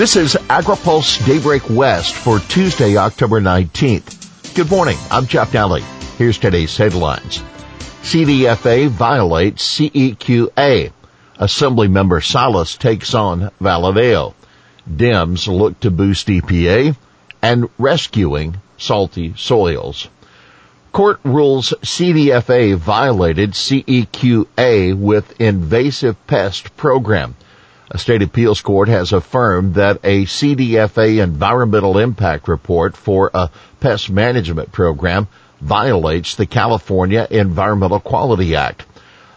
This is AgriPulse Daybreak West for Tuesday, October 19th. Good morning. I'm Jeff Nalley. Here's today's headlines. CDFA violates CEQA. Assembly member Salas takes on Valadao. Dems look to boost EPA and rescuing salty soils. Court rules CDFA violated CEQA with invasive pest program. A state appeals court has affirmed that a CDFA environmental impact report for a pest management program violates the California Environmental Quality Act.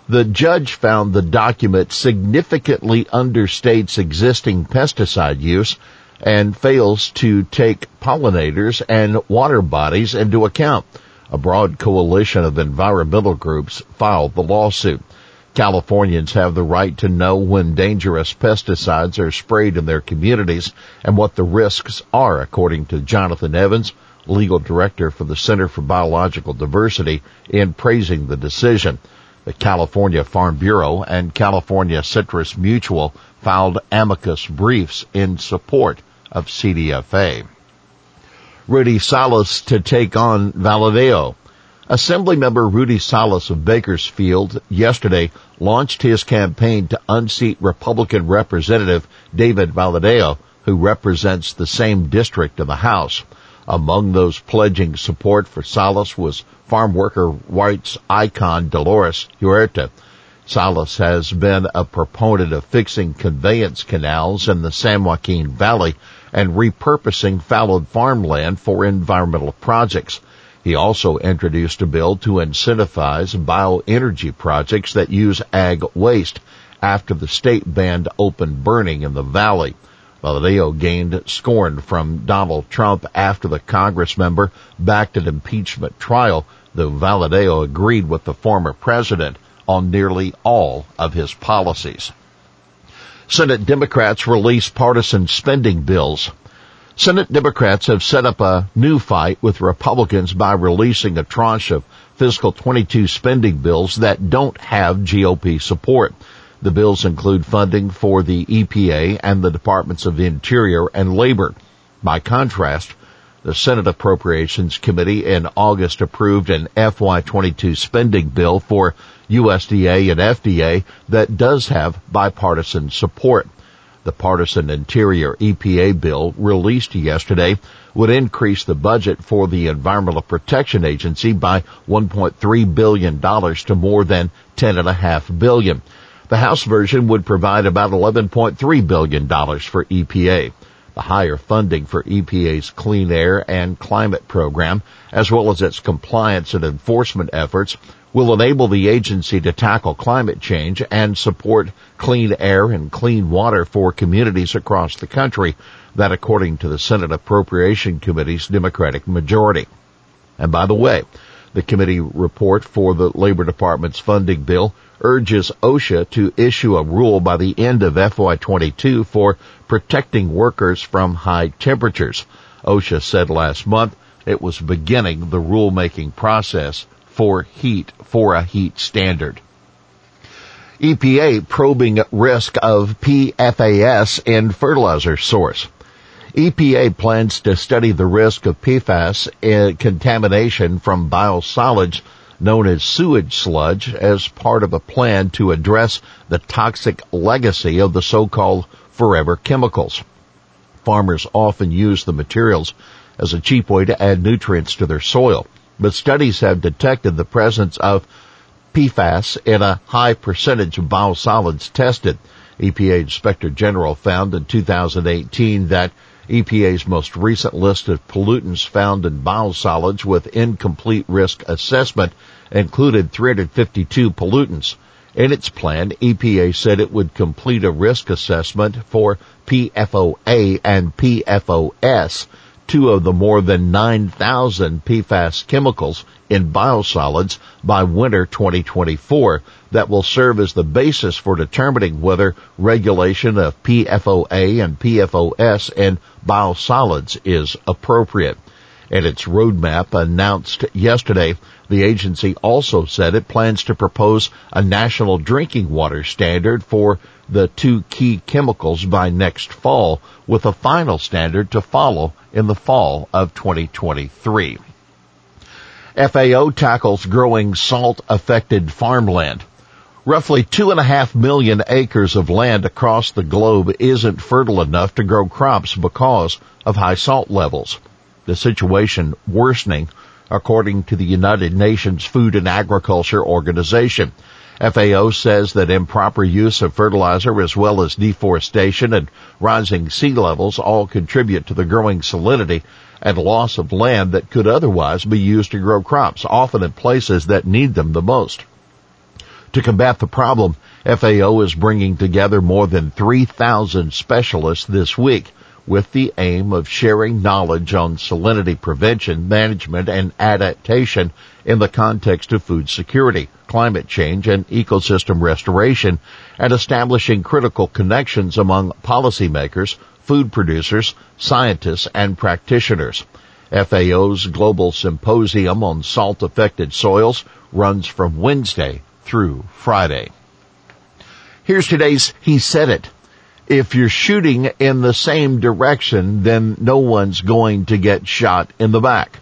The judge found the document significantly understates existing pesticide use and fails to take pollinators and water bodies into account. A broad coalition of environmental groups filed the lawsuit. Californians have the right to know when dangerous pesticides are sprayed in their communities and what the risks are, according to Jonathan Evans, legal director for the Center for Biological Diversity, in praising the decision. The California Farm Bureau and California Citrus Mutual filed amicus briefs in support of CDFA. Rudy Salas to take on Valadao. Assemblymember Rudy Salas of Bakersfield yesterday launched his campaign to unseat Republican Representative David Valadao, who represents the same district of the House. Among those pledging support for Salas was farm worker rights icon Dolores Huerta. Salas has been a proponent of fixing conveyance canals in the San Joaquin Valley and repurposing fallowed farmland for environmental projects. He also introduced a bill to incentivize bioenergy projects that use ag waste after the state banned open burning in the valley. Valadao gained scorn from Donald Trump after the Congress member backed an impeachment trial, though Valadao agreed with the former president on nearly all of his policies. Senate Democrats release partisan spending bills. Senate Democrats have set up a new fight with Republicans by releasing a tranche of fiscal 22 spending bills that don't have GOP support. The bills include funding for the EPA and the Departments of Interior and Labor. By contrast, the Senate Appropriations Committee in August approved an FY22 spending bill for USDA and FDA that does have bipartisan support. The partisan Interior EPA bill released yesterday would increase the budget for the Environmental Protection Agency by $1.3 billion to more than 10.5 billion. The House version would provide about $11.3 billion for EPA. The higher funding for EPA's Clean Air and Climate Program, as well as its compliance and enforcement efforts, will enable the agency to tackle climate change and support clean air and clean water for communities across the country, that according to the Senate Appropriation Committee's Democratic majority. And by the way, the committee report for the Labor Department's funding bill urges OSHA to issue a rule by the end of FY22 for protecting workers from high temperatures. OSHA said last month it was beginning the rulemaking process for heat, for a heat standard. EPA probing risk of PFAS in fertilizer source. EPA plans to study the risk of PFAS uh, contamination from biosolids known as sewage sludge as part of a plan to address the toxic legacy of the so-called forever chemicals. Farmers often use the materials as a cheap way to add nutrients to their soil, but studies have detected the presence of PFAS in a high percentage of biosolids tested. EPA Inspector General found in 2018 that EPA's most recent list of pollutants found in biosolids with incomplete risk assessment included 352 pollutants. In its plan, EPA said it would complete a risk assessment for PFOA and PFOS, two of the more than 9,000 PFAS chemicals in biosolids by winter 2024 that will serve as the basis for determining whether regulation of PFOA and PFOS in biosolids is appropriate. In its roadmap announced yesterday, the agency also said it plans to propose a national drinking water standard for the two key chemicals by next fall, with a final standard to follow in the fall of 2023. FAO tackles growing salt affected farmland. Roughly two and a half million acres of land across the globe isn't fertile enough to grow crops because of high salt levels. The situation worsening according to the United Nations Food and Agriculture Organization. FAO says that improper use of fertilizer as well as deforestation and rising sea levels all contribute to the growing salinity and loss of land that could otherwise be used to grow crops, often in places that need them the most. To combat the problem, FAO is bringing together more than 3,000 specialists this week with the aim of sharing knowledge on salinity prevention, management, and adaptation in the context of food security, climate change, and ecosystem restoration, and establishing critical connections among policymakers, food producers, scientists, and practitioners. FAO's Global Symposium on Salt Affected Soils runs from Wednesday through Friday. Here's today's He Said It if you're shooting in the same direction, then no one's going to get shot in the back.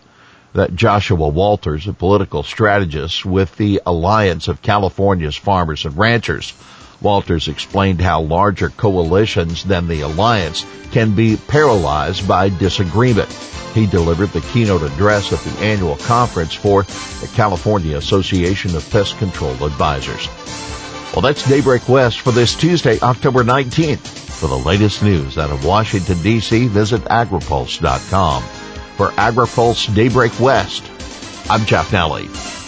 That Joshua Walters, a political strategist with the Alliance of California's Farmers and Ranchers. Walters explained how larger coalitions than the Alliance can be paralyzed by disagreement. He delivered the keynote address at the annual conference for the California Association of Pest Control Advisors. Well, that's Daybreak West for this Tuesday, October 19th. For the latest news out of Washington, D.C., visit agripulse.com. For AgriPulse Daybreak West, I'm Jeff Nalley.